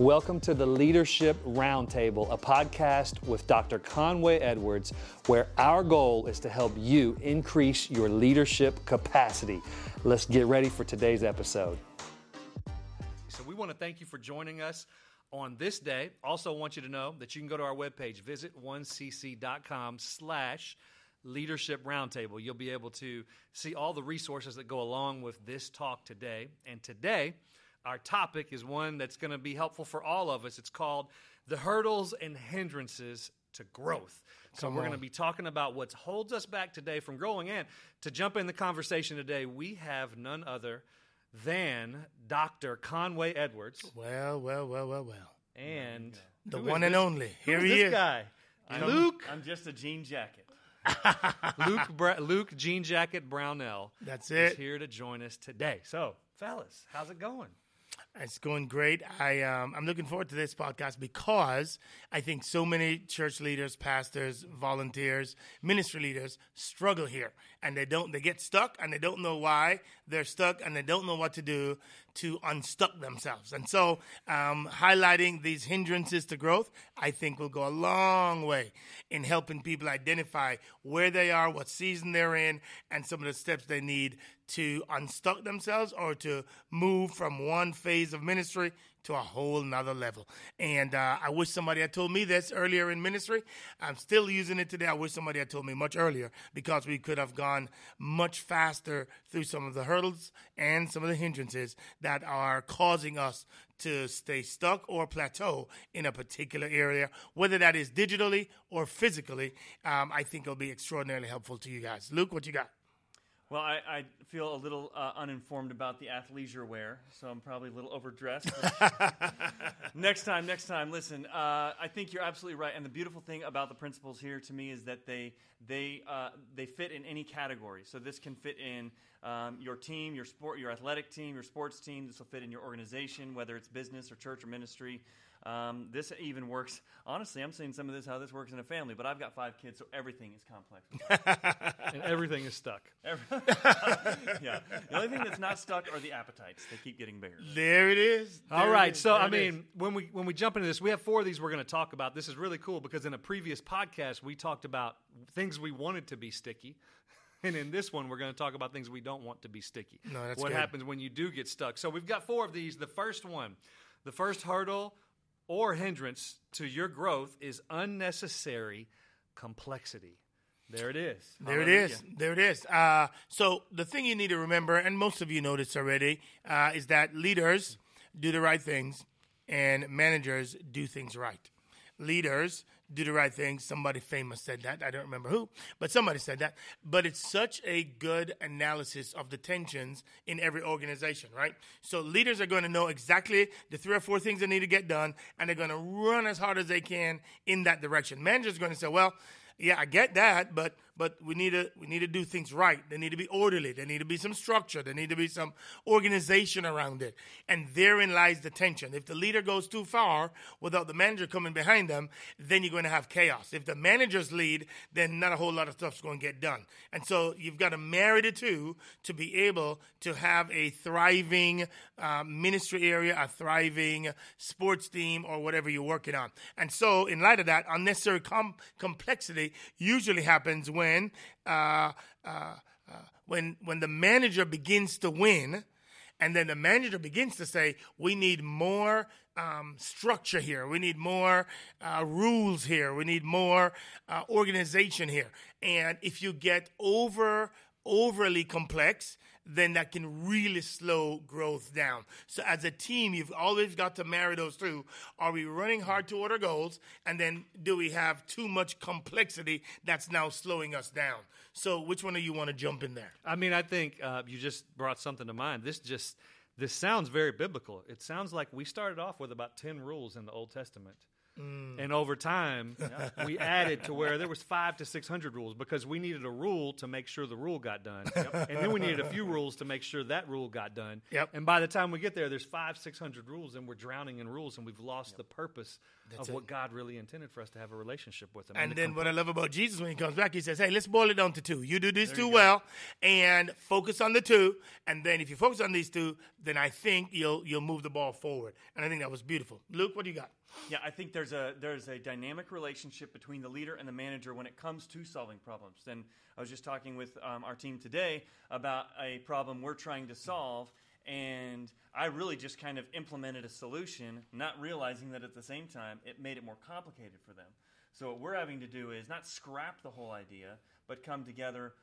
Welcome to the Leadership Roundtable, a podcast with Dr. Conway Edwards, where our goal is to help you increase your leadership capacity. Let's get ready for today's episode. So, we want to thank you for joining us on this day. Also, want you to know that you can go to our webpage, visit 1cc.com slash leadership roundtable. You'll be able to see all the resources that go along with this talk today. And today, our topic is one that's going to be helpful for all of us. It's called The Hurdles and Hindrances to Growth. So, Come we're going to be talking about what holds us back today from growing. And to jump in the conversation today, we have none other than Dr. Conway Edwards. Well, well, well, well, well. And the one and only. Here he is. guy. I'm, Luke. I'm just a jean jacket. Luke Bra- Luke Jean Jacket Brownell. That's it. Is here to join us today. So, fellas, how's it going? It's going great. I um, I'm looking forward to this podcast because I think so many church leaders, pastors, volunteers, ministry leaders struggle here, and they don't. They get stuck, and they don't know why they're stuck, and they don't know what to do to unstuck themselves. And so, um, highlighting these hindrances to growth, I think will go a long way in helping people identify where they are, what season they're in, and some of the steps they need to unstuck themselves or to move from one phase of ministry to a whole nother level. And uh, I wish somebody had told me this earlier in ministry. I'm still using it today. I wish somebody had told me much earlier because we could have gone much faster through some of the hurdles and some of the hindrances that are causing us to stay stuck or plateau in a particular area, whether that is digitally or physically. Um, I think it'll be extraordinarily helpful to you guys. Luke, what you got? Well, I, I feel a little uh, uninformed about the athleisure wear, so I'm probably a little overdressed. next time, next time. Listen, uh, I think you're absolutely right. And the beautiful thing about the principles here to me is that they they uh, they fit in any category. So this can fit in um, your team, your sport, your athletic team, your sports team. This will fit in your organization, whether it's business or church or ministry. Um, this even works. Honestly, I'm seeing some of this how this works in a family, but I've got five kids, so everything is complex. and everything is stuck. yeah. The only thing that's not stuck are the appetites. They keep getting bigger. There it is. There All right. Is. So there I mean, is. when we when we jump into this, we have four of these we're going to talk about. This is really cool because in a previous podcast we talked about things we wanted to be sticky. And in this one, we're going to talk about things we don't want to be sticky. No, that's what good. happens when you do get stuck. So we've got four of these. The first one, the first hurdle or hindrance to your growth is unnecessary complexity. There it is. There Hallelujah. it is. There it is. Uh, so the thing you need to remember, and most of you know this already, uh, is that leaders do the right things and managers do things right. Leaders do the right thing. Somebody famous said that. I don't remember who, but somebody said that. But it's such a good analysis of the tensions in every organization, right? So leaders are going to know exactly the three or four things they need to get done, and they're going to run as hard as they can in that direction. Managers are going to say, well, yeah, I get that, but but we need to we need to do things right. They need to be orderly. There need to be some structure. There need to be some organization around it. And therein lies the tension. If the leader goes too far without the manager coming behind them, then you're going to have chaos. If the managers lead, then not a whole lot of stuff's going to get done. And so you've got to marry the two to be able to have a thriving uh, ministry area, a thriving sports team, or whatever you're working on. And so, in light of that, unnecessary com- complexity usually happens when when uh, uh, uh, when when the manager begins to win, and then the manager begins to say, "We need more um, structure here. We need more uh, rules here. We need more uh, organization here." And if you get over overly complex, then that can really slow growth down. So as a team, you've always got to marry those two. Are we running hard toward our goals? And then do we have too much complexity that's now slowing us down? So which one do you want to jump in there? I mean, I think uh, you just brought something to mind. This just this sounds very biblical. It sounds like we started off with about 10 rules in the Old Testament. Mm. And over time, we added to where there was five to six hundred rules because we needed a rule to make sure the rule got done, yep. and then we needed a few rules to make sure that rule got done. Yep. And by the time we get there, there's five, six hundred rules, and we're drowning in rules, and we've lost the purpose of what God really intended for us to have a relationship with Him. And, to then what I love about Jesus when he comes back, he says, "Hey, let's boil it down to two. You do these two well, and focus on the two. And then if you focus on these two, then I think you'll you'll move the ball forward. And I think that was beautiful. Luke, what do you got? Yeah, I think there's a there's a dynamic relationship between the leader and the manager when it comes to solving problems. And I was just talking with um, our team today about a problem we're trying to solve, and I really just kind of implemented a solution, not realizing that at the same time it made it more complicated for them. So what we're having to do is not scrap the whole idea, but come together,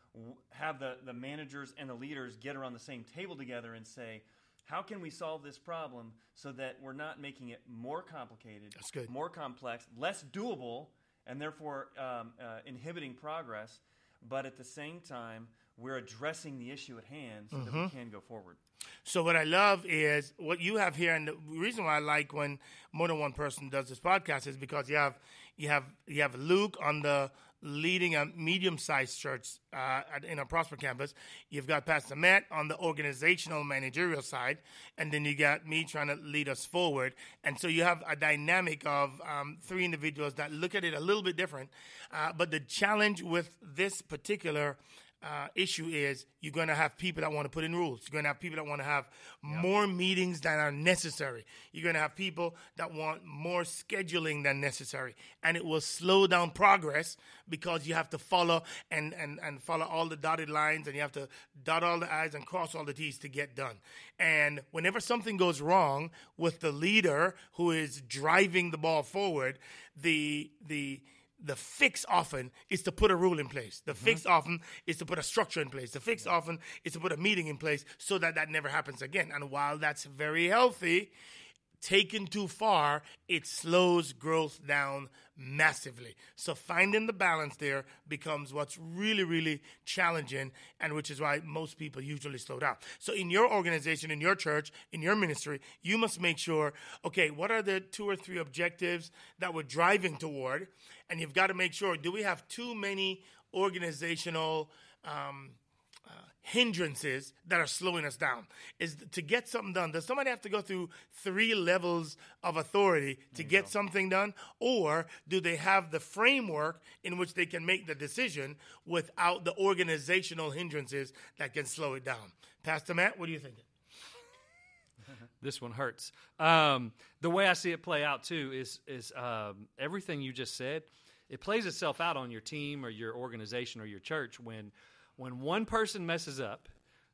have the, the managers and the leaders get around the same table together and say, how can we solve this problem so that we're not making it more complicated, That's good. more complex, less doable, and therefore um, uh, inhibiting progress, but at the same time, we're addressing the issue at hand so that we can go forward. So what I love is what you have here, and the reason why I like when more than one person does this podcast is because you have you have you have Luke on the leading a medium-sized church uh, in a Prosper campus. You've got Pastor Matt on the organizational managerial side, and then you got me trying to lead us forward. And so you have a dynamic of um, three individuals that look at it a little bit different. Uh, but the challenge with this particular uh, issue is you're going to have people that want to put in rules. You're going to have people that want to have more meetings than are necessary. You're going to have people that want more scheduling than necessary. And it will slow down progress because you have to follow and, and, and follow all the dotted lines and you have to dot all the I's and cross all the T's to get done. And whenever something goes wrong with the leader who is driving the ball forward, the, the, the fix often is to put a rule in place. The fix uh-huh. often is to put a structure in place. The fix often is to put a meeting in place so that that never happens again. And while that's very healthy, taken too far, it slows growth down massively. So finding the balance there becomes what's really, really challenging, and which is why most people usually slow down. So in your organization, in your church, in your ministry, you must make sure, okay, what are the two or three objectives that we're driving toward? And you've got to make sure, do we have too many organizational um, hindrances that are slowing us down. Is to get something done. Does somebody have to go through three levels of authority to get something done? Or do they have the framework in which they can make the decision without the organizational hindrances that can slow it down? Pastor matt what do you think? This one hurts. Um, the way I see it play out too is is um, everything you just said. It plays itself out on your team or your organization or your church when when one person messes up,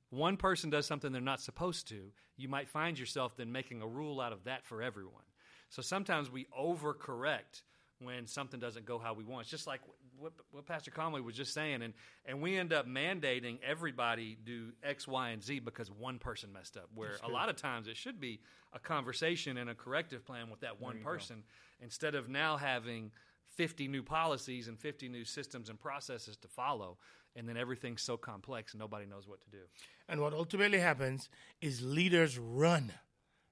one person does something they're not supposed to. You might find yourself then making a rule out of that for everyone. So sometimes we overcorrect when something doesn't go how we want. It's just like what, what Pastor Conway was just saying, and and we end up mandating everybody do X, Y, and Z because one person messed up. Where a lot of times it should be a conversation and a corrective plan with that one person instead of now having 50 new policies and 50 new systems and processes to follow, and then everything's so complex and nobody knows what to do. And what ultimately happens is leaders run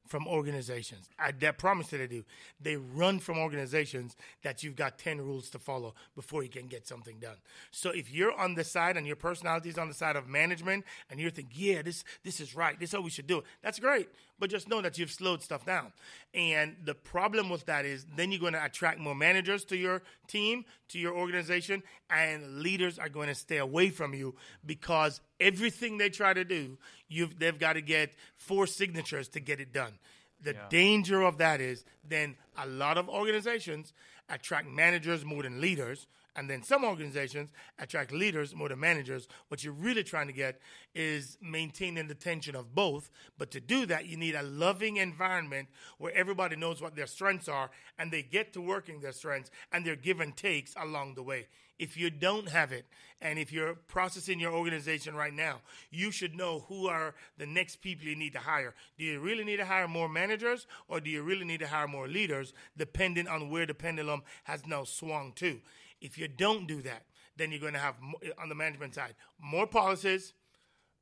from organizations. I promise that they do. They run from organizations that you've got 10 rules to follow before you can get something done. So if you're on the side and your personality is on the side of management and you're thinking, yeah, this this is right, this is how we should do it, that's great. But just know that you've slowed stuff down. And the problem with that is then you're going to attract more managers to your team, to your organization, and leaders are going to stay away from you because everything they try to do, you've they've got to get four signatures to get it done. The danger of that is then a lot of organizations attract managers more than leaders, and then some organizations attract leaders more than managers. What you're really trying to get is maintaining the tension of both. But to do that, you need a loving environment where everybody knows what their strengths are and they get to working their strengths and their give and takes along the way. If you don't have it, and if you're processing your organization right now, you should know who are the next people you need to hire. Do you really need to hire more managers, or do you really need to hire more leaders, depending on where the pendulum has now swung to? If you don't do that, then you're going to have, on the management side, more policies,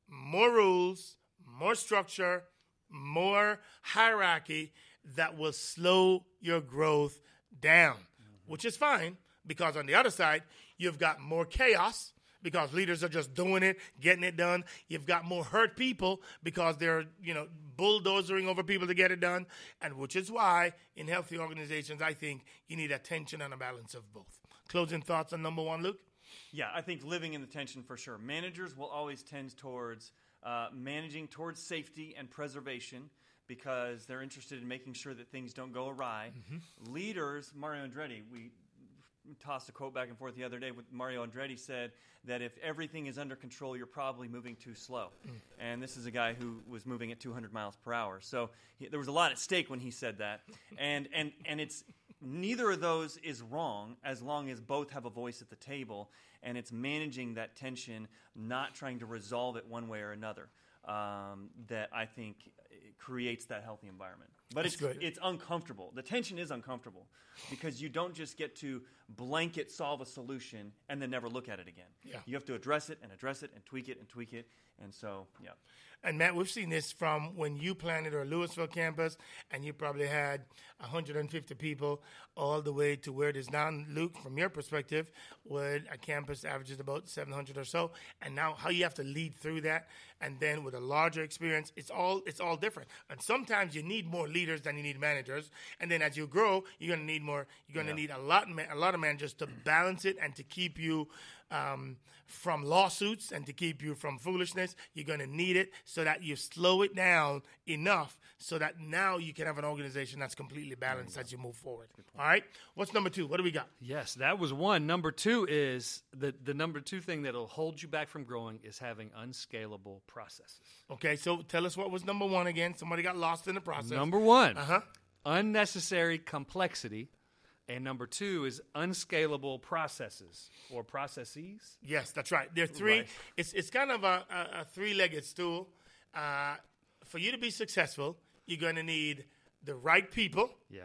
more rules, more structure, more hierarchy that will slow your growth down, mm-hmm. which is fine because on the other side, you've got more chaos because leaders are just doing it, getting it done. You've got more hurt people because they're, you know, bulldozering over people to get it done. And which is why in healthy organizations, I think you need a tension and a balance of both. Closing thoughts on number one, Luke? Yeah, I think living in the tension for sure. Managers will always tend towards uh, managing towards safety and preservation because they're interested in making sure that things don't go awry. Mm-hmm. Leaders, Mario Andretti, we tossed a quote back and forth the other day with Mario Andretti said that if everything is under control, you're probably moving too slow. Mm. And this is a guy who was moving at 200 miles per hour. So he, there was a lot at stake when he said that. and, and, and it's neither of those is wrong as long as both have a voice at the table and it's managing that tension, not trying to resolve it one way or another. Um, that I think creates that healthy environment. But That's it's good. it's uncomfortable. The tension is uncomfortable because you don't just get to blanket solve a solution and then never look at it again. Yeah. You have to address it and address it and tweak it and tweak it. And so, yeah. And Matt, we've seen this from when you planted our Lewisville campus, and you probably had 150 people, all the way to where it is now. Luke, from your perspective, would a campus averages about 700 or so, and now how you have to lead through that, and then with a larger experience, it's all it's all different. And sometimes you need more leaders than you need managers, and then as you grow, you're going to need more. You're going to Yeah. need a lot a lot of managers to balance it and to keep you um, from lawsuits and to keep you from foolishness. You're going to need it so that you slow it down enough so that now you can have an organization that's completely balanced as you move forward. All right. What's number two? What do we got? Yes, that was one. Number two is the, the number two thing that'll hold you back from growing is having unscalable processes. Okay. So tell us what was number one again. Somebody got lost in the process. Number one, Uh huh. unnecessary complexity. And number two is unscalable processes or processes. Yes, that's right. There are three. Right. It's it's kind of a, a, a three-legged stool. Uh, for you to be successful, you're going to need the right people. Yeah.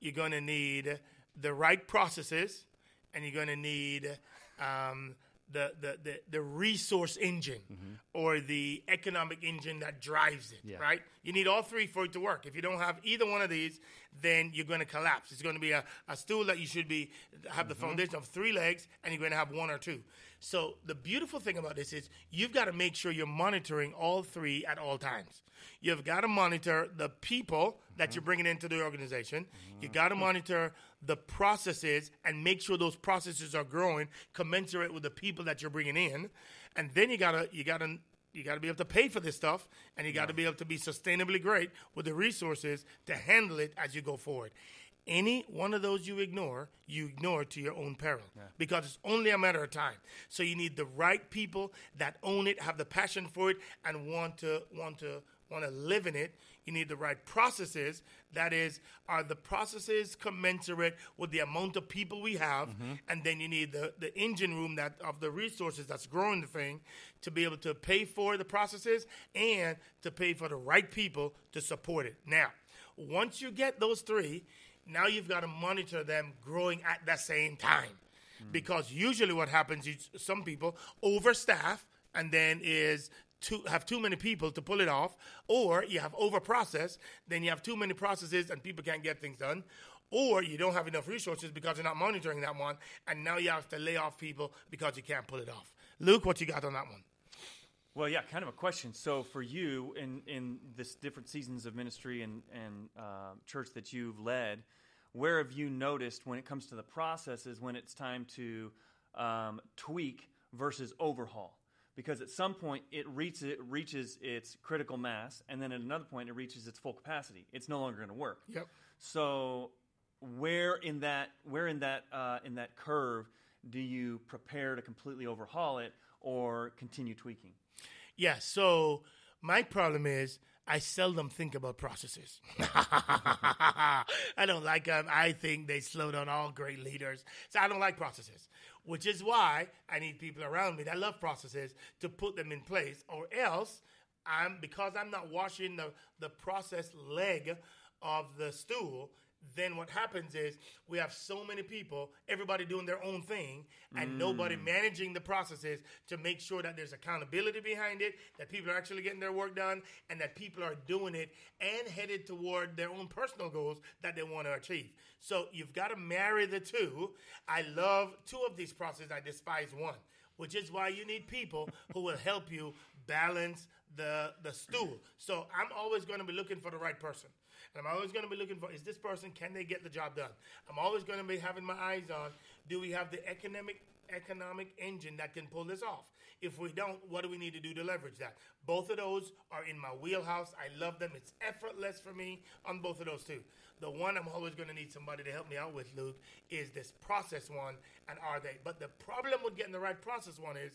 You're going to need the right processes, and you're going to need um, the, the, the, the resource engine mm-hmm. or the economic engine that drives it, Yeah. right? You need all three for it to work. If you don't have either one of these, then you're going to collapse. It's going to be a, a stool that you should be have the mm-hmm. foundation of three legs, and you're going to have one or two. So the beautiful thing about this is you've got to make sure you're monitoring all three at all times. You've got to monitor the people that mm-hmm. you're bringing into the organization. You got to monitor the processes and make sure those processes are growing commensurate with the people that you're bringing in. And then you gotta you gotta you got to be able to pay for this stuff, and you got to be able to be sustainably great with the resources to handle it as you go forward. Any one of those you ignore, you ignore to your own peril because it's only a matter of time. So you need the right people that own it, have the passion for it, and want to want to want to live in it. You need the right processes. That is, are the processes commensurate with the amount of people we have? Mm-hmm. And then you need the, the engine room that of the resources that's growing the thing to be able to pay for the processes and to pay for the right people to support it. Now, once you get those three, now you've got to monitor them growing at the same time. Mm. Because usually what happens is some people overstaff and then is too, have too many people to pull it off, or you have over process, then you have too many processes and people can't get things done, or you don't have enough resources because you're not monitoring that one, and now you have to lay off people because you can't pull it off. Luke, what you got on that one? Well, yeah, kind of a question. So, for you in in this different seasons of ministry and and uh, church that you've led, where have you noticed when it comes to the processes when it's time to um, tweak versus overhaul? Because at some point it reaches it reaches its critical mass, and then at another point it reaches its full capacity. It's no longer going to work. Yep. So, where in that where in that uh, in that curve do you prepare to completely overhaul it or continue tweaking? Yeah, so my problem is I seldom think about processes. I don't like them. I think they slow down all great leaders. So I don't like processes, which is why I need people around me that love processes to put them in place, or else I'm because I'm not washing the, the process leg of the stool. Then what happens is we have so many people, everybody doing their own thing, and nobody mm. managing the processes to make sure that there's accountability behind it, that people are actually getting their work done, and that people are doing it and headed toward their own personal goals that they want to achieve. So you've got to marry the two. I love two of these processes. I despise one which is why you need people who will help you balance the the stool. So I'm always going to be looking for the right person. And I'm always going to be looking for is this person can they get the job done? I'm always going to be having my eyes on do we have the economic economic engine that can pull this off? If we don't, what do we need to do to leverage that? Both of those are in my wheelhouse. I love them. It's effortless for me on both of those two. The one I'm always going to need somebody to help me out with, Luke, is this process one. And are they? But the problem with getting the right process one is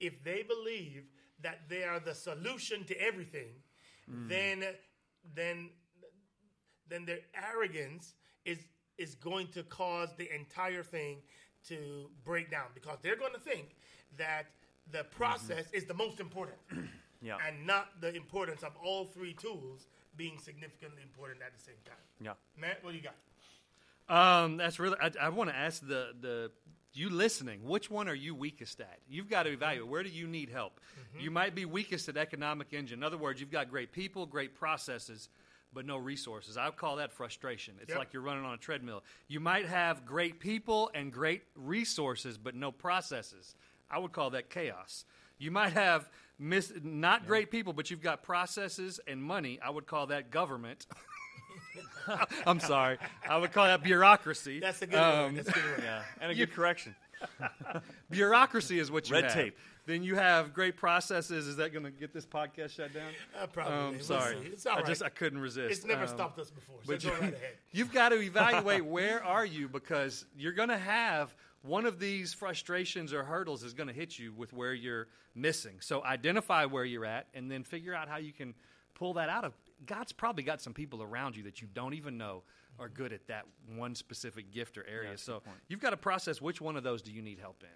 if they believe that they are the solution to everything, mm. then then then their arrogance is is going to cause the entire thing to break down because they're going to think that the process mm-hmm. is the most important yeah. and not the importance of all three tools being significantly important at the same time. Yeah. Matt, what do you got? Um, that's really. I, I want to ask the the you listening. Which one are you weakest at? You've got to evaluate. Where do you need help? Mm-hmm. You might be weakest at economic engine. In other words, you've got great people, great processes, but no resources. I would call that frustration. It's yep. like you're running on a treadmill. You might have great people and great resources, but no processes. I would call that chaos. You might have mis- not yeah. great people, but you've got processes and money. I would call that government. I'm sorry. I would call that bureaucracy. That's a good um, one. That's a good one. Yeah, and a good correction. bureaucracy is what you Red have. tape. Then you have great processes. Is that going to get this podcast shut down? Uh, probably. Um, sorry, it's all right. I just I couldn't resist. It's never um, stopped us before. So but you, right you've got to evaluate where are you because you're going to have one of these frustrations or hurdles is going to hit you with where you're missing. So identify where you're at and then figure out how you can pull that out of. God's probably got some people around you that you don't even know are good at that one specific gift or area. Yeah, so you've got to process which one of those do you need help in.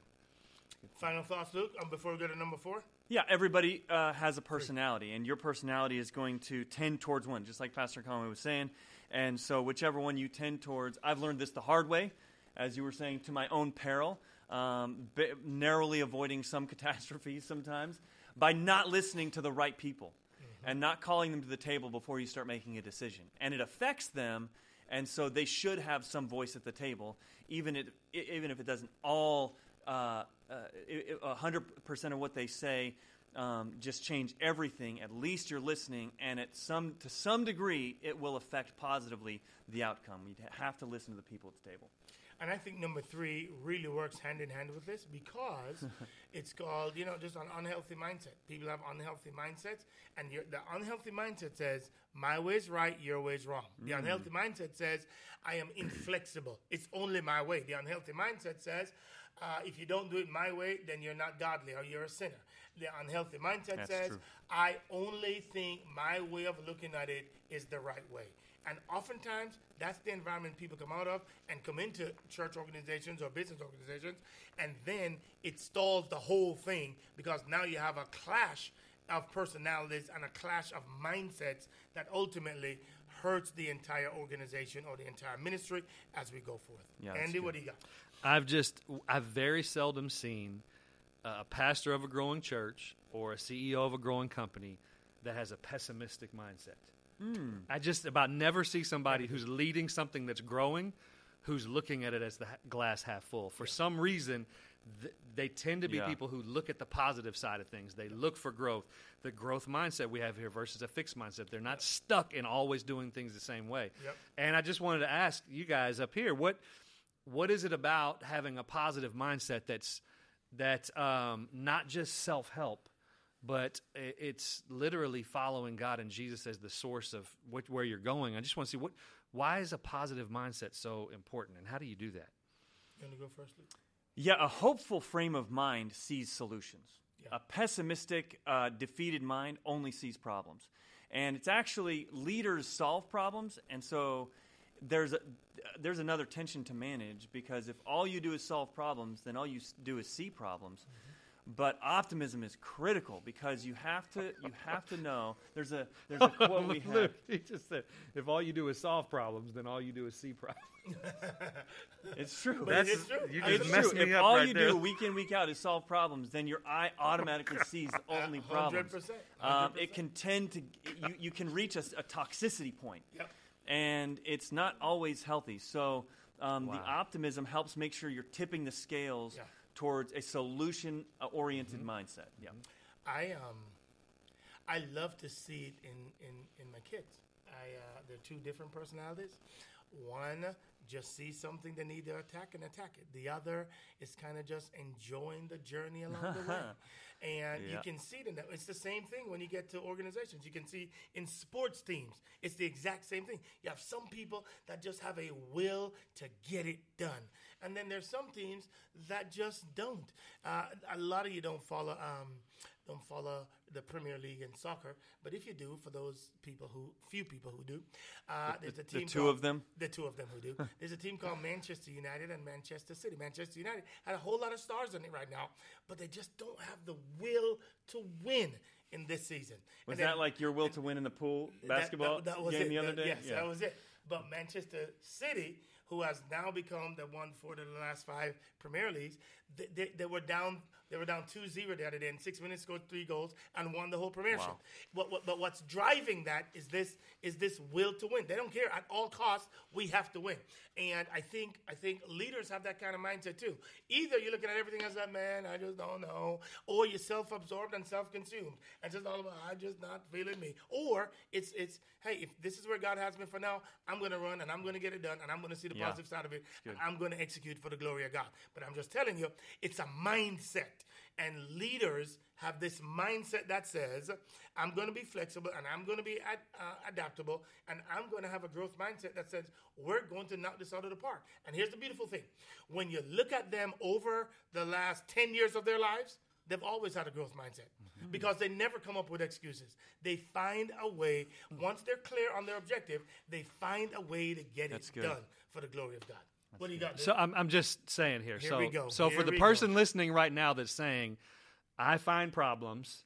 Final thoughts, Luke, um, before we go to number four? Yeah, everybody uh, has a personality, and your personality is going to tend towards one, just like Pastor Conway was saying. And so, whichever one you tend towards, I've learned this the hard way, as you were saying, to my own peril, um, narrowly avoiding some catastrophes sometimes by not listening to the right people mm-hmm. and not calling them to the table before you start making a decision. And it affects them, and so they should have some voice at the table, even, it, even if it doesn't all uh, hundred percent of what they say um, just change everything. At least you're listening, and at some to some degree, it will affect positively the outcome. You have to listen to the people at the table. And I think number three really works hand in hand with this because it's called, you know, just an unhealthy mindset. People have unhealthy mindsets, and the unhealthy mindset says, my way's right, your way's wrong. The mm. unhealthy mindset says, I am inflexible. It's only my way. The unhealthy mindset says, uh, if you don't do it my way, then you're not godly or you're a sinner. The unhealthy mindset That's says, true. I only think my way of looking at it is the right way. And oftentimes, that's the environment people come out of and come into church organizations or business organizations, and then it stalls the whole thing because now you have a clash of personalities and a clash of mindsets that ultimately hurts the entire organization or the entire ministry as we go forth. Yeah, Andy, what do you got? I've just I've very seldom seen a pastor of a growing church or a CEO of a growing company that has a pessimistic mindset. Mm. I just about never see somebody who's leading something that's growing who's looking at it as the glass half full. For some reason, th- they tend to be yeah. people who look at the positive side of things. They look for growth. The growth mindset we have here versus a fixed mindset. They're not stuck in always doing things the same way. Yep. And I just wanted to ask you guys up here what what is it about having a positive mindset that's that um, not just self help, but it's literally following God and Jesus as the source of what, where you're going. I just want to see what why is a positive mindset so important, and how do you do that? You want to go first, Luke? Yeah, a hopeful frame of mind sees solutions. Yeah. A pessimistic, uh, defeated mind only sees problems. And it's actually leaders solve problems, and so there's a, there's another tension to manage because if all you do is solve problems, then all you do is see problems. Mm-hmm. But optimism is critical because you have to you have to know there's a there's a quote we have. He just said, "If all you do is solve problems, then all you do is see problems." it's true. That's, it is true. You just messed me if up all right you there. do week in week out is solve problems, then your eye automatically sees only problems. 100%. 100%. Um, it can tend to you, you can reach a, a toxicity point. Yep and it's not always healthy. So um, wow. the optimism helps make sure you're tipping the scales yeah. towards a solution oriented mindset. Yeah. I um, I love to see it in in, in my kids. I uh, they're two different personalities. One just sees something they need to attack and attack it. The other is kind of just enjoying the journey along the way. And Yeah. you can see it in that. It's the same thing when you get to organizations. You can see in sports teams, it's the exact same thing. You have some people that just have a will to get it done. And then there's some teams that just don't. Uh, a lot of you don't follow. Um, don't follow the Premier League in soccer, but if you do, for those people who, few people who do, uh, there's a team. the two called- of them? the two of them who do. There's a team called Manchester United and Manchester City. Manchester United had a whole lot of stars in it right now, but they just don't have the will to win in this season. Was then- that like your will to win in the pool basketball that, that was game it. the other day? Yes, that was it. But Manchester City, who has now become the one for the last five Premier Leagues, they, they, they were down. They were down 2-0 the other day. In six minutes, scored three goals and won the whole Premiership. Wow. But, what, but what's driving that is this is this will to win. They don't care at all costs. We have to win. And I think I think leaders have that kind of mindset too. Either you're looking at everything as that man, I just don't know, or you're self-absorbed and self-consumed, and just all about I just not feeling me. Or it's it's hey, if this is where God has me for now, I'm going to run and I'm going to get it done and I'm going to see the Yeah. positive side of it. And I'm going to execute for the glory of God. But I'm just telling you, it's a mindset. And leaders have this mindset that says, I'm going to be flexible and I'm going to be ad, uh, adaptable and I'm going to have a growth mindset that says, we're going to knock this out of the park. And here's the beautiful thing when you look at them over the last 10 years of their lives, they've always had a growth mindset because they never come up with excuses. They find a way, once they're clear on their objective, they find a way to get That's it good. done for the glory of God. What do you got? Dave? So I'm, I'm just saying here. Here so we go. so for the person go. listening right now that's saying, I find problems,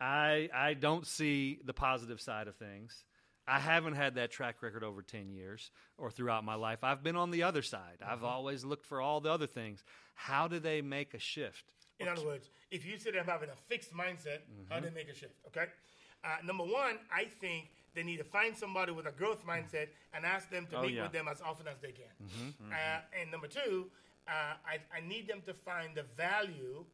I I don't see the positive side of things. I haven't had that track record over 10 years or throughout my life. I've been on the other side. I've Mm-hmm. always looked for all the other things. How do they make a shift? In other words, if you sit there having a fixed mindset, Mm-hmm. how do they make a shift? Okay. Uh, number one, I think they need to find somebody with a growth mindset and ask them to Oh, meet yeah. with them as often as they can. Mm-hmm. Uh, and number two, uh, I, I need them to find the value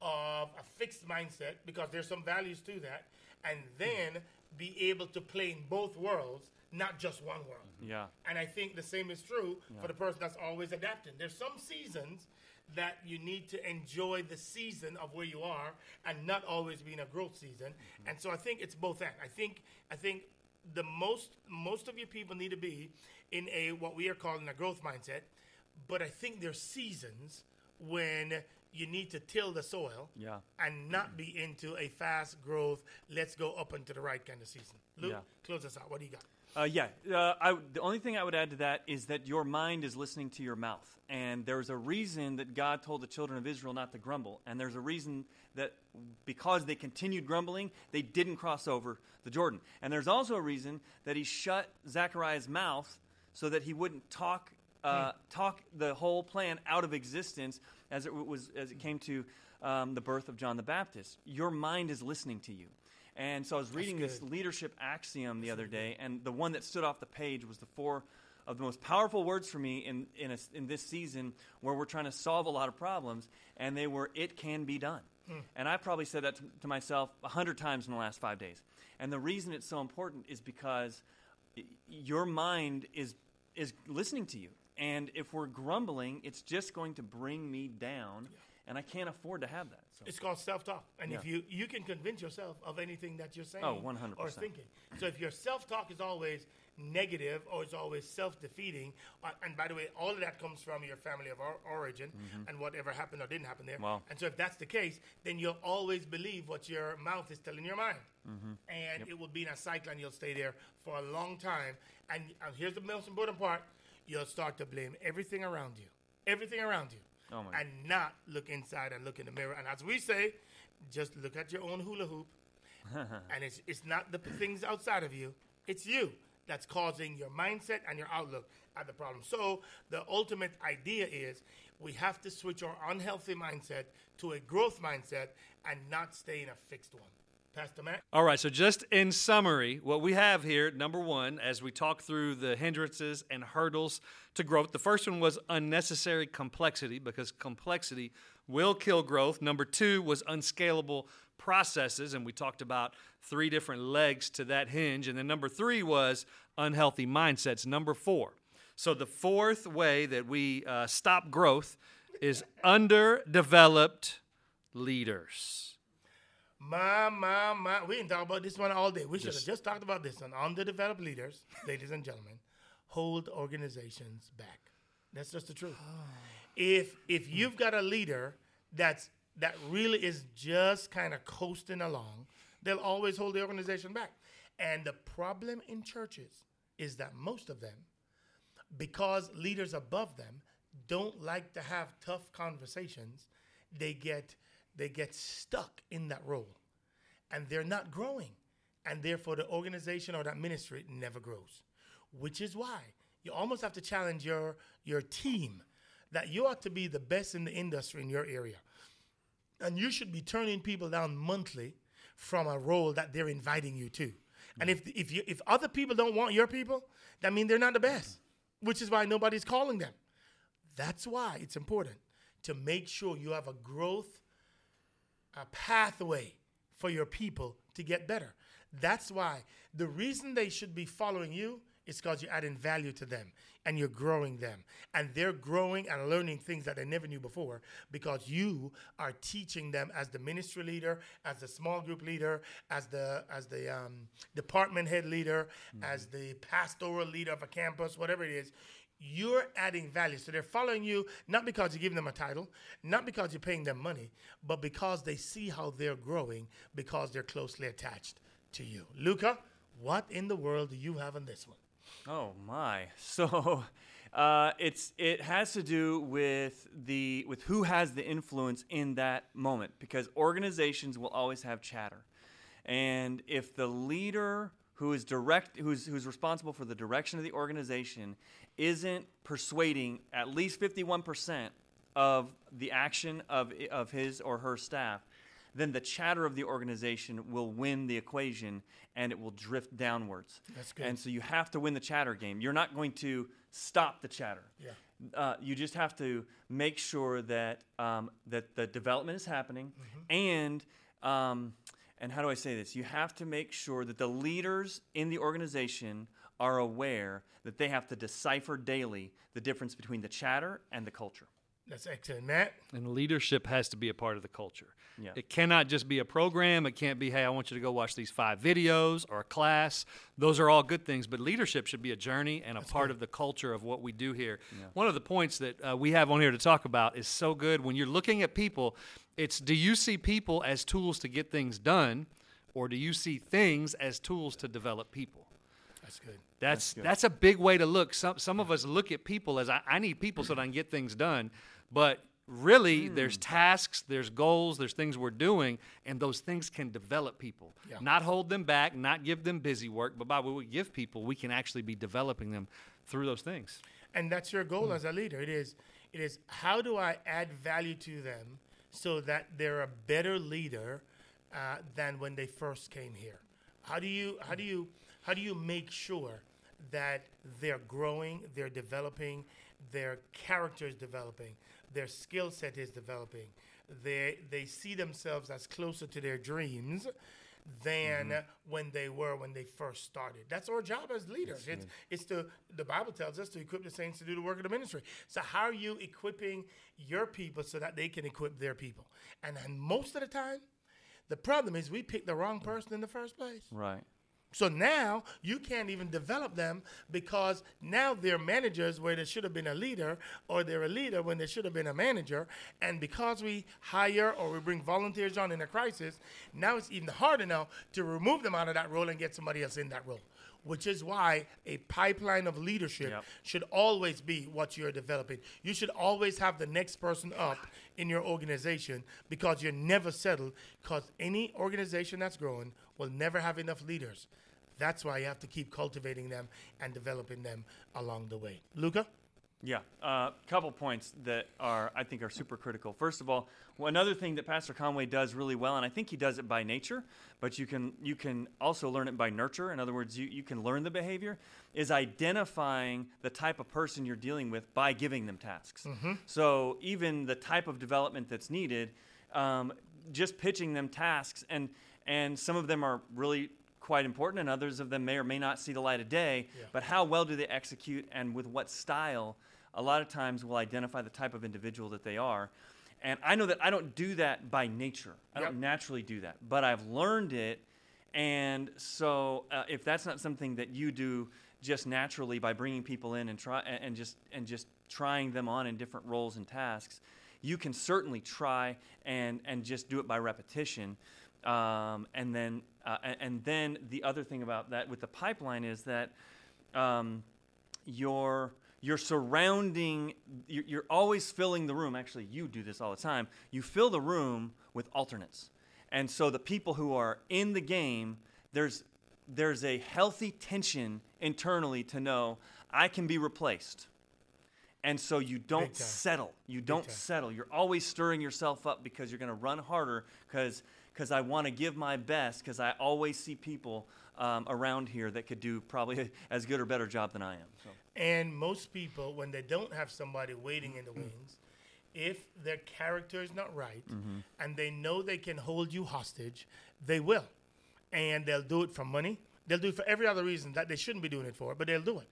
of a fixed mindset because there's some values to that, and then be able to play in both worlds, not just one world. Yeah. And I think the same is true for the person that's always adapting. There's some seasons that you need to enjoy the season of where you are and not always be in a growth season. And so I think it's both that. I think I think the most most of your people need to be in a what we are calling a growth mindset. But I think there's seasons when you need to till the soil Yeah. and not be into a fast growth, let's go up into the right kind of season. Luke, Yeah. close us out. What do you got? Uh, yeah. Uh, I, the only thing I would add to that is that your mind is listening to your mouth. And there's a reason that God told the children of Israel not to grumble. And there's a reason that because they continued grumbling, they didn't cross over the Jordan. And there's also a reason that he shut Zechariah's mouth so that he wouldn't talk. Uh, talk the whole plan out of existence as it was as it came to um, the birth of John the Baptist. Your mind is listening to you, and so I was reading this leadership axiom the other day, and the one that stood off the page was the four of the most powerful words for me in in, a, in this season where we're trying to solve a lot of problems, and they were "it can be done." And I probably said that to, to myself a hundred times in the last five days. And the reason it's so important is because your mind is is listening to you. And if we're grumbling, it's just going to bring me down, and I can't afford to have that. So. It's called self-talk, and if you you can convince yourself of anything that you're saying Oh, 100%. or thinking. So if your self-talk is always negative or it's always self-defeating, uh, and by the way, all of that comes from your family of or- origin and whatever happened or didn't happen there. Mm-hmm. Wow. And so if that's the case, then you'll always believe what your mouth is telling your mind, Mm-hmm. and it will be in a cycle, and you'll stay there for a long time. And, and here's the most important part: you'll start to blame everything around you, everything around you Oh and not look inside and look in the mirror. And as we say, just look at your own hula hoop. and it's, it's not the things outside of you, it's you that's causing your mindset and your outlook at the problem. So the ultimate idea is we have to switch our unhealthy mindset to a growth mindset and not stay in a fixed one. Pastor Matt. All right, so just in summary, what we have here, number one, as we talk through the hindrances and hurdles to growth, the first one was unnecessary complexity because complexity will kill growth. Number two was unscalable processes, and we talked about three different legs to that hinge. And then number three was unhealthy mindsets. Number four. So the fourth way that we uh, stop growth is underdeveloped leaders. My, my, my. We didn't talk about this one all day. We should have just talked about this one. Underdeveloped leaders, ladies and gentlemen, hold organizations back. That's just the truth. if if you've got a leader that's that really is just kind of coasting along, they'll always hold the organization back. And the problem in churches is that most of them, because leaders above them don't like to have tough conversations, they get they get stuck in that role and they're not growing. And therefore the organization or that ministry never grows. Which is why you almost have to challenge your your team that you ought to be the best in the industry in your area. And you should be turning people down monthly from a role that they're inviting you to. And if if you if other people don't want your people, that means they're not the best. Which is why nobody's calling them. That's why it's important to make sure you have a growth a pathway for your people to get better. That's why the reason they should be following you is because you're adding value to them and you're growing them. And they're growing and learning things that they never knew before because you are teaching them as the ministry leader, as the small group leader, as the as the um, department head leader, as the pastoral leader of a campus, whatever it is. You're adding value. So they're following you not because you're giving them a title, not because you're paying them money, but because they see how they're growing because they're closely attached to you. Luca, what in the world do you have on this one? Oh my! So uh, it's it has to do with the with who has the influence in that moment because organizations will always have chatter, and if the leader who is direct who's who's responsible for the direction of the organization isn't persuading at least fifty one percent of the action of of his or her staff, then the chatter of the organization will win the equation and it will drift downwards. That's good. And so you have to win the chatter game. You're not going to stop the chatter. Yeah. Uh, you just have to make sure that um, that the development is happening, Mm-hmm. and um, and how do I say this? You have to make sure that the leaders in the organization are aware that they have to decipher daily the difference between the chatter and the culture. That's excellent, Matt. And leadership has to be a part of the culture. Yeah. It cannot just be a program. It can't be, hey, I want you to go watch these five videos or a class. Those are all good things, but leadership should be a journey and a part of the culture of what we do here. One of the points that uh, we have on here to talk about is so good. When you're looking at people, it's do you see people as tools to get things done, or do you see things as tools to develop people? That's good. That's that's, a big way to look. Some some of us look at people as I, I need people so that I can get things done, but really hmm. there's tasks, there's goals, there's things we're doing, and those things can develop people. Yeah. Not hold them back, not give them busy work, but by what we give people, we can actually be developing them through those things. and that's your goal hmm. as a leader it is it is how do i add value to them so that they're a better leader uh, than when they first came here. How do you how do you how do you make sure that they're growing they're developing their character is developing their skill set is developing? They they see themselves as closer to their dreams than mm-hmm. when they were when they first started. That's our job as leaders. It's it's to the Bible tells us to equip the saints to do the work of the ministry. So how are you equipping your people so that they can equip their people? And, and most of the time, the problem is we pick the wrong person in the first place. Right. So now you can't even develop them because now they're managers where they should have been a leader, or they're a leader when they should have been a manager. And because we hire or we bring volunteers on in a crisis, now it's even harder now to remove them out of that role and get somebody else in that role. Which is why a pipeline of leadership Yep. should always be what you're developing. You should always have the next person up in your organization because you're never settled. Because any organization that's growing will never have enough leaders. That's why you have to keep cultivating them and developing them along the way. Luca? Yeah, a uh, couple points that are I think are super critical. First of all, well, another thing that Pastor Conway does really well, and I think he does it by nature, but you can you can also learn it by nurture. In other words, you, you can learn the behavior, is identifying the type of person you're dealing with by giving them tasks. Mm-hmm. So even the type of development that's needed, um, just pitching them tasks, and and some of them are really quite important, and others of them may or may not see the light of day. Yeah. But how well do they execute, and with what style? a lot of times will identify the type of individual that they are. And I know that I don't do that by nature. I yep. don't naturally do that, but I've learned it. And so, uh, if that's not something that you do just naturally by bringing people in and try and just and just trying them on in different roles and tasks, you can certainly try and and just do it by repetition. Um, and then uh, and then the other thing about that with the pipeline is that um, your you're surrounding, you're always filling the room. Actually, you do this all the time. You fill the room with alternates. And so the people who are in the game, there's, there's a healthy tension internally to know I can be replaced. And so you don't settle. You don't settle. You're always stirring yourself up because you're going to run harder because because I want to give my best because I always see people um, around here that could do probably as good or better job than I am. So. And most people, when they don't have somebody waiting in the wings, if their character is not right mm-hmm. and they know they can hold you hostage, they will. And they'll do it for money. They'll do it for every other reason that they shouldn't be doing it for, but they'll do it.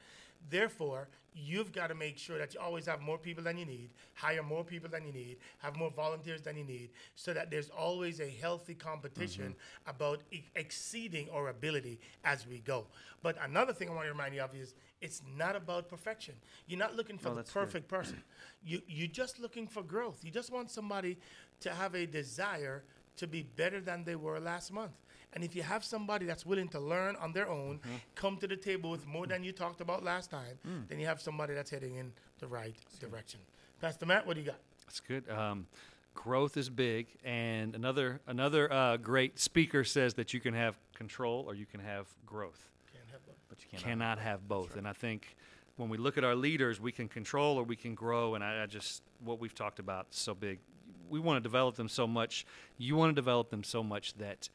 Therefore, you've got to make sure that you always have more people than you need, hire more people than you need, have more volunteers than you need, so that there's always a healthy competition mm-hmm. about e- exceeding our ability as we go. But another thing I want to remind you of is it's not about perfection. You're not looking for oh, the perfect good. person. You you're just looking for growth. You just want somebody to have a desire to be better than they were last month. And if you have somebody that's willing to learn on their own, mm-hmm. come to the table with more than you talked about last time, mm. then you have somebody that's heading in the right direction. Pastor Matt, what do you got? That's good. Um, growth is big, and another another uh, great speaker says that you can have control or you can have growth, Can't have but you cannot, cannot have both. Right. And I think when we look at our leaders, we can control or we can grow. And I, I just what we've talked about so big. We want to develop them so much. You want to develop them so much that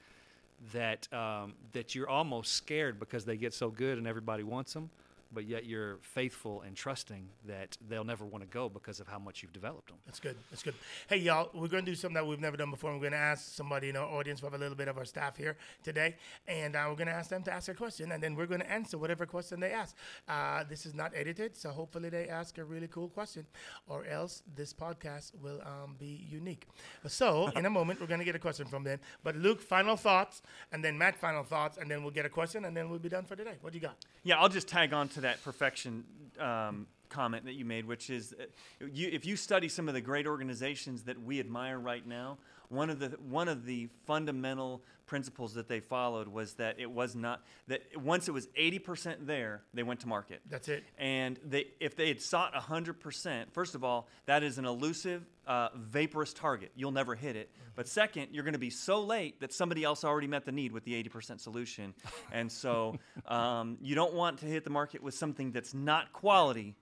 that um, that you're almost scared because they get so good and everybody wants them but yet you're faithful and trusting that they'll never want to go because of how much you've developed them. That's good. That's good. Hey, y'all, we're going to do something that we've never done before. We're going to ask somebody in our audience, we have a little bit of our staff here today, and uh, we're going to ask them to ask a question, and then we're going to answer whatever question they ask. Uh, this is not edited, so hopefully they ask a really cool question, or else this podcast will um, be unique. So, in a moment, we're going to get a question from them. But Luke, final thoughts, and then Matt, final thoughts, and then we'll get a question, and then we'll be done for today. What do you got? Yeah, I'll just tag on to that perfection um, comment that you made, which is uh, you, if you study some of the great organizations that we admire right now, one of the one of the fundamental principles that they followed was that it was not that once it was 80% there they went to market. That's it. And they if they had sought 100% first of all that is an elusive uh, vaporous target. You'll never hit it. But second you're going to be so late that somebody else already met the need with the 80% solution. And so um, you don't want to hit the market with something that's not quality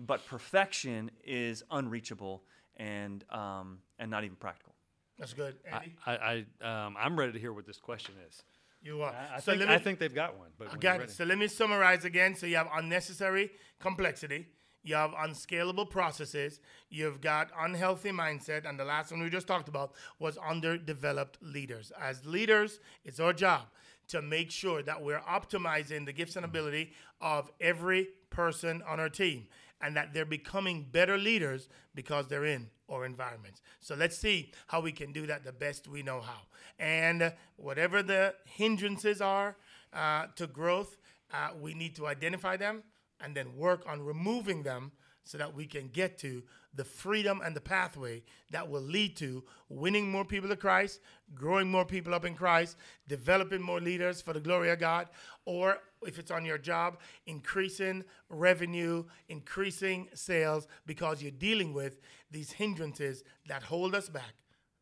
but perfection is unreachable and um, and not even practical that's good. Andy? I, I, um, I'm ready to hear what this question is. You are. I, I so think, me, I think they've got one. But I got it. So let me summarize again. So you have unnecessary complexity. You have unscalable processes. You've got unhealthy mindset. And the last one we just talked about was underdeveloped leaders. As leaders, it's our job to make sure that we're optimizing the gifts and ability of every person on our team and that they're becoming better leaders because they're in our environments. So let's see how we can do that the best we know how. And whatever the hindrances are uh, to growth, uh, we need to identify them and then work on removing them so that we can get to the freedom and the pathway that will lead to winning more people to Christ, growing more people up in Christ, developing more leaders for the glory of God, or if it's on your job, increasing revenue, increasing sales because you're dealing with these hindrances that hold us back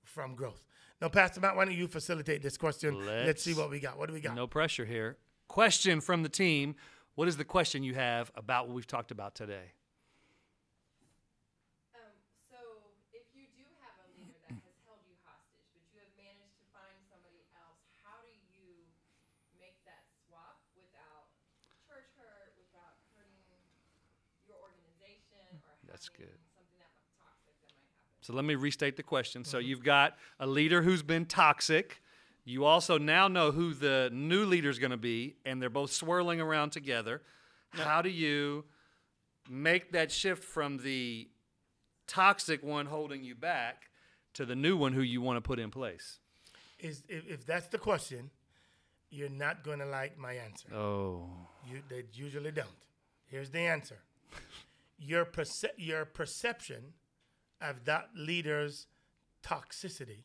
from growth. Now, Pastor Matt, why don't you facilitate this question? Let's, Let's see what we got. What do we got? No pressure here. Question from the team. What is the question you have about what we've talked about today? That's good. So let me restate the question. So you've got a leader who's been toxic. You also now know who the new leader is going to be, and they're both swirling around together. How do you make that shift from the toxic one holding you back to the new one who you want to put in place? Is if, if that's the question, you're not going to like my answer. Oh. You, they usually don't. Here's the answer. Your perce- your perception of that leader's toxicity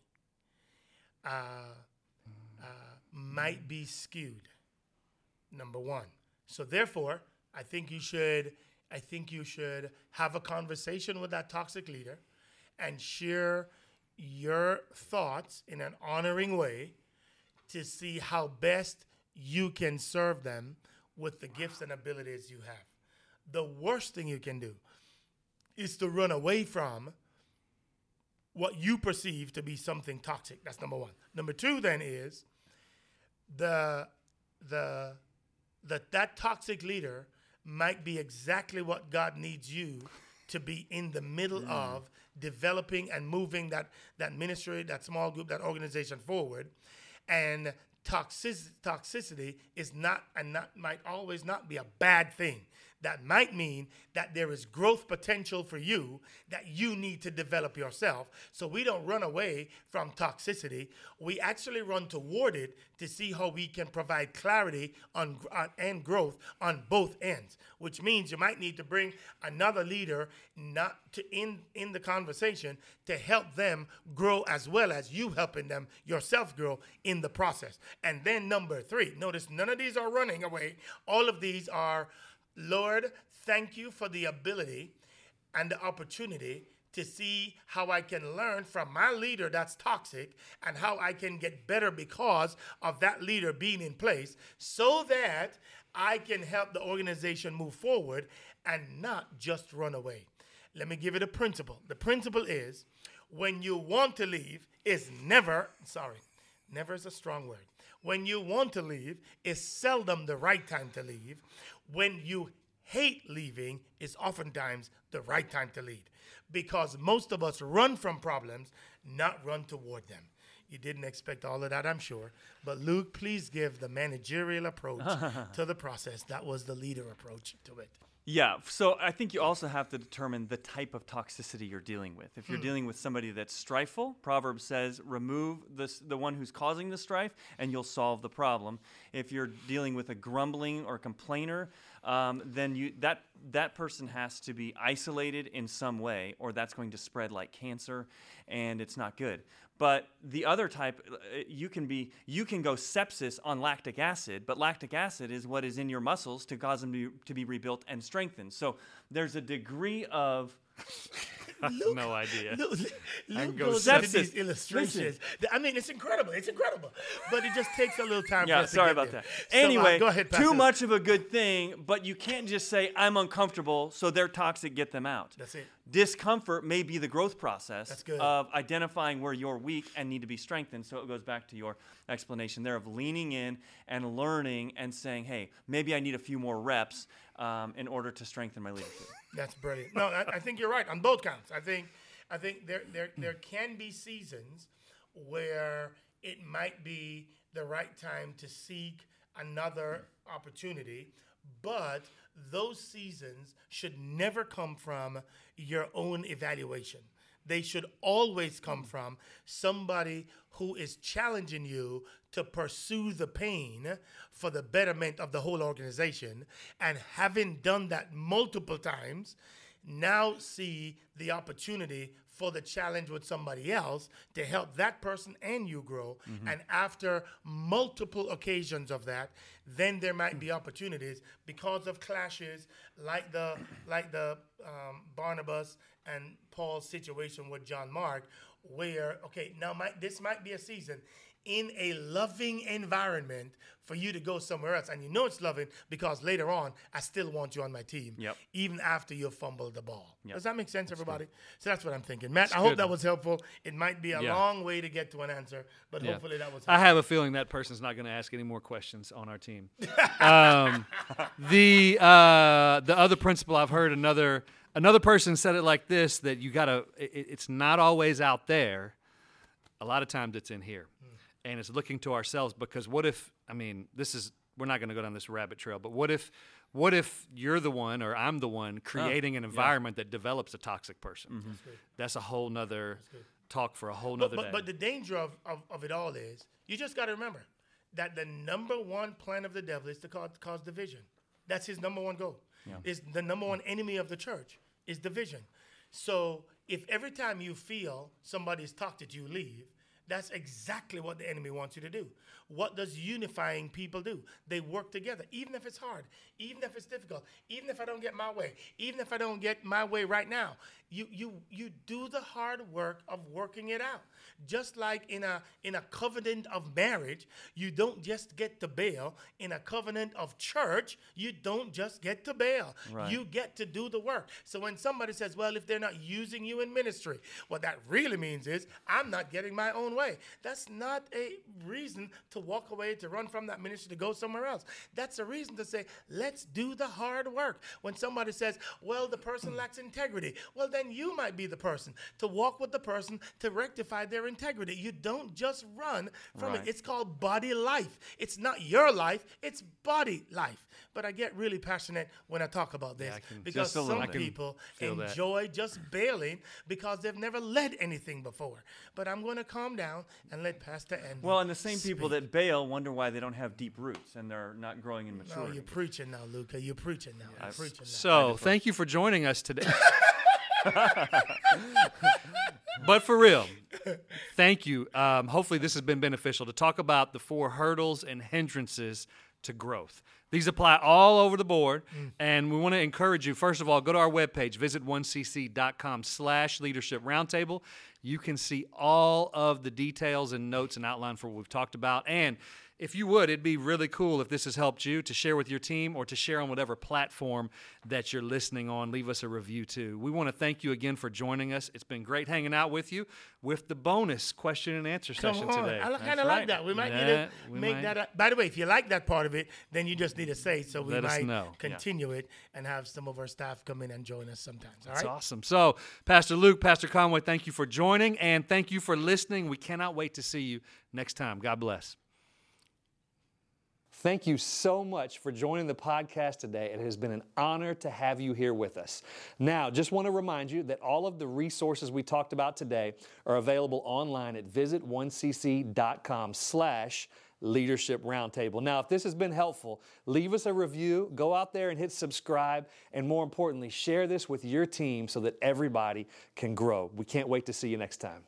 uh, uh, might be skewed. Number one. So therefore, I think you should. I think you should have a conversation with that toxic leader, and share your thoughts in an honoring way to see how best you can serve them with the gifts and abilities you have. The worst thing you can do is to run away from what you perceive to be something toxic. That's number one. Number two, then, is the the that that toxic leader might be exactly what God needs you to be in the middle mm. of developing and moving that that ministry, that small group, that organization forward. And toxic, toxicity is not and not might always not be a bad thing. That might mean that there is growth potential for you that you need to develop yourself. So we don't run away from toxicity. We actually run toward it to see how we can provide clarity on, on uh, and growth on both ends. Which means you might need to bring another leader not to in in the conversation to help them grow as well as you helping them yourself grow in the process. And then number three, notice none of these are running away. All of these are Lord, thank you for the ability and the opportunity to see how I can learn from my leader that's toxic and how I can get better because of that leader being in place so that I can help the organization move forward and not just run away. Let me give it a principle. The principle is when you want to leave is never, sorry, never is a strong word. When you want to leave is seldom the right time to leave. When you hate leaving is oftentimes the right time to lead because most of us run from problems, not run toward them. You didn't expect all of that, I'm sure. But Luke, please give the managerial approach to the process. That was the leader approach to it. Yeah, so I think you also have to determine the type of toxicity you're dealing with. If you're dealing with somebody that's strifeful, Proverbs says, remove the, the one who's causing the strife and you'll solve the problem. If you're dealing with a grumbling or complainer, um, then you, that, that person has to be isolated in some way or that's going to spread like cancer and it's not good. But the other type, uh, you can be, you can go sepsis on lactic acid, but lactic acid is what is in your muscles to cause them to, to be rebuilt and strengthened. So there's a degree of no idea. Luke, Luke go goes into these illustrations. I mean, it's incredible. It's incredible. But it just takes a little time for yeah, to sorry about there. that. So, uh, Anyway, go ahead, too much of a good thing, but you can't just say I'm uncomfortable, so they're toxic, get them out. That's it. Discomfort may be the growth process of identifying where you're weak and need to be strengthened. So it goes back to your explanation there of leaning in and learning and saying, "Hey, maybe I need a few more reps um, in order to strengthen my leadership." That's brilliant. No, I, I think you're right on both counts. I think, I think there, there, there can be seasons where it might be the right time to seek another opportunity, but those seasons should never come from your own evaluation. They should always come from somebody who is challenging you to pursue the pain for the betterment of the whole organization. And having done that multiple times, now see the opportunity for the challenge with somebody else to help that person and you grow. And after multiple occasions of that, then there might be opportunities because of clashes like the like the um, Barnabas and Paul's situation with John Mark, where okay now might this might be a season in a loving environment for you to go somewhere else. And you know it's loving because later on, I still want you on my team, Yep. even after you fumbled the ball. Yep. Does that make sense, everybody? So that's what I'm thinking. Matt, I good. hope that was helpful. It might be a Yeah. long way to get to an answer, but Yeah. hopefully that was helpful. I have a feeling that person's not going to ask any more questions on our team. um, the uh, the other principle I've heard another Another person said it like this that you got to, it, it's not always out there. A lot of times it's in here. Hmm. And it's looking to ourselves because what if, I mean, this is, we're not going to go down this rabbit trail, but what if, what if you're the one or I'm the one oh, creating an environment that develops a toxic person? Mm-hmm. That's a whole nother talk for a whole But, nother but, day. but the danger of, of, of it all is you just got to remember that the number one plan of the devil is to cause, cause division. That's his number one goal. Is the number one enemy of the church is division. So if every time you feel somebody's toxic, you leave. That's exactly what the enemy wants you to do. What does unifying people do? They work together, even if it's hard, even if it's difficult, even if I don't get my way, even if I don't get my way right now. You you you do the hard work of working it out. Just like in a in a covenant of marriage, you don't just get to bail. In a covenant of church, you don't just get to bail. Right. You get to do the work. So when somebody says, "Well, if they're not using you in ministry," what that really means is I'm not getting my own way. That's not a reason to walk away, to run from that ministry, to go somewhere else. That's a reason to say, "Let's do the hard work." When somebody says, "Well, the person lacks integrity," well, then you might be the person to walk with the person to rectify their integrity. You don't just run from Right. it. It's called body life. It's not your life, it's body life. But I get really passionate when I talk about this can- because Just a little. some people feel that. enjoy just bailing because they've never led anything before. But I'm going to calm down and let Pastor Andy. Well, and the same people that bail wonder why they don't have deep roots and they're not growing in No, maturity. you're preaching now, Luca. You're preaching now. You're preaching now. So, thank you for joining us today. but for real, thank you. Um, hopefully, this has been beneficial to talk about the four hurdles and hindrances to growth. These apply all over the board, mm. and we want to encourage you. First of all, go to our webpage, visit 1cc.com slash leadership roundtable. You can see all of the details and notes and outline for what we've talked about. And if you would, it'd be really cool if this has helped you to share with your team or to share on whatever platform that you're listening on. Leave us a review too. We want to thank you again for joining us. It's been great hanging out with you with the bonus question and answer Come session on. today. I kind of like that. We might Yeah, need to make might. that. A, by the way, if you like that part of it, then you just need to say so we Let might know. Yeah. continue it and have some of our staff come in and join us sometimes. All That's right. awesome. So, Pastor Luke, Pastor Conway, thank you for joining and thank you for listening. We cannot wait to see you next time. God bless. Thank you so much for joining the podcast today. It has been an honor to have you here with us. Now, just want to remind you that all of the resources we talked about today are available online at visit1cc.com slash leadership roundtable. Now, if this has been helpful, leave us a review, go out there and hit subscribe, and more importantly, share this with your team so that everybody can grow. We can't wait to see you next time.